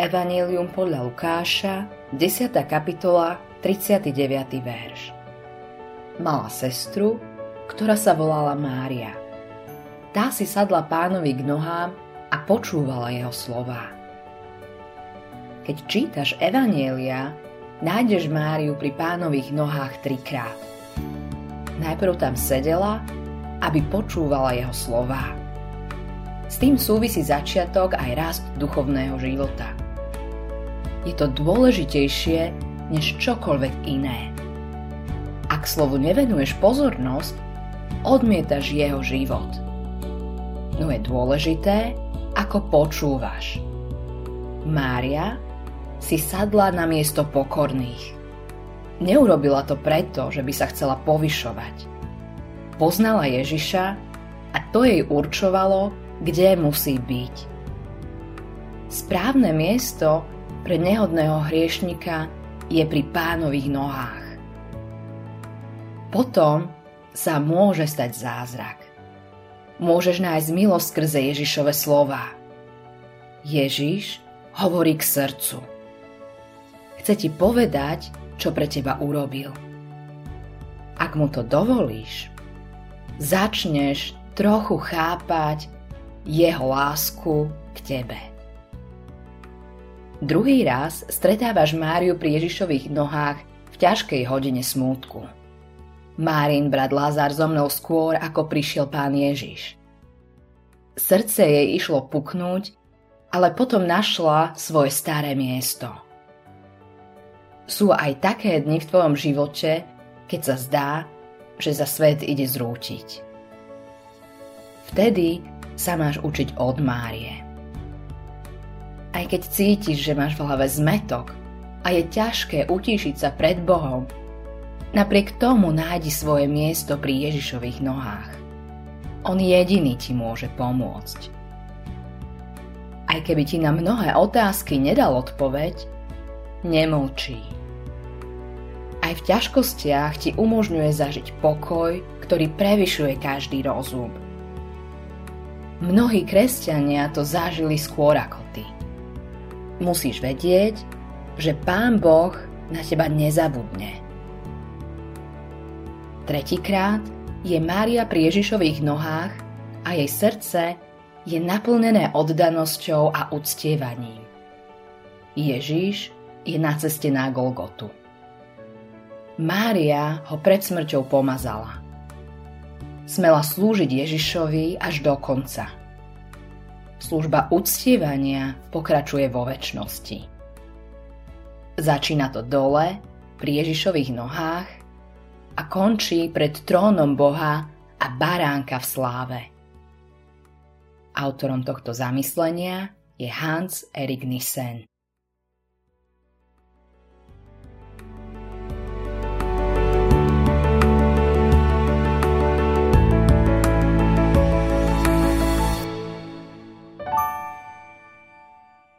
Evangelium podľa Lukáša, 10. kapitola, 39. verš. Mala sestru, ktorá sa volala Mária. Tá si sadla pánovi k nohám a počúvala jeho slová. Keď čítaš Evanielia, nájdeš Máriu pri pánových nohách trikrát. Najprv tam sedela, aby počúvala jeho slová. S tým súvisí začiatok aj rast duchovného života. Je to dôležitejšie než čokoľvek iné. Ak slovu nevenuješ pozornosť, odmietaš jeho život. No je dôležité, ako počúvaš. Mária si sadla na miesto pokorných. Neurobila to preto, že by sa chcela povyšovať. Poznala Ježiša a to jej určovalo, kde musí byť. Správne miesto pre nehodného hriešnika je pri pánových nohách. Potom sa môže stať zázrak. Môžeš nájsť milosť skrze Ježišove slova. Ježiš hovorí k srdcu. Chce ti povedať, čo pre teba urobil. Ak mu to dovolíš, začneš trochu chápať jeho lásku k tebe. Druhý raz stretávaš Máriu pri Ježišových nohách v ťažkej hodine smútku. Márin brat Lázar zomrel skôr, ako prišiel pán Ježiš. Srdce jej išlo puknúť, ale potom našla svoje staré miesto. Sú aj také dni v tvojom živote, keď sa zdá, že za svet ide zrútiť. Vtedy sa máš učiť od Márie. Aj keď cítiš, že máš v hlave zmetok a je ťažké utíšiť sa pred Bohom, napriek tomu nájdi svoje miesto pri Ježišových nohách. On jediný ti môže pomôcť. Aj keby ti na mnohé otázky nedal odpoveď, nemlčí. Aj v ťažkostiach ti umožňuje zažiť pokoj, ktorý prevyšuje každý rozum – Mnohí kresťania to zažili skôr ako ty. Musíš vedieť, že Pán Boh na teba nezabudne. Tretíkrát je Mária pri Ježišových nohách a jej srdce je naplnené oddanosťou a uctievaním. Ježiš je na ceste na Golgotu. Mária ho pred smrťou pomazala smela slúžiť Ježišovi až do konca. Služba uctievania pokračuje vo väčšnosti. Začína to dole, pri Ježišových nohách a končí pred trónom Boha a baránka v sláve. Autorom tohto zamyslenia je Hans Erik Nissen.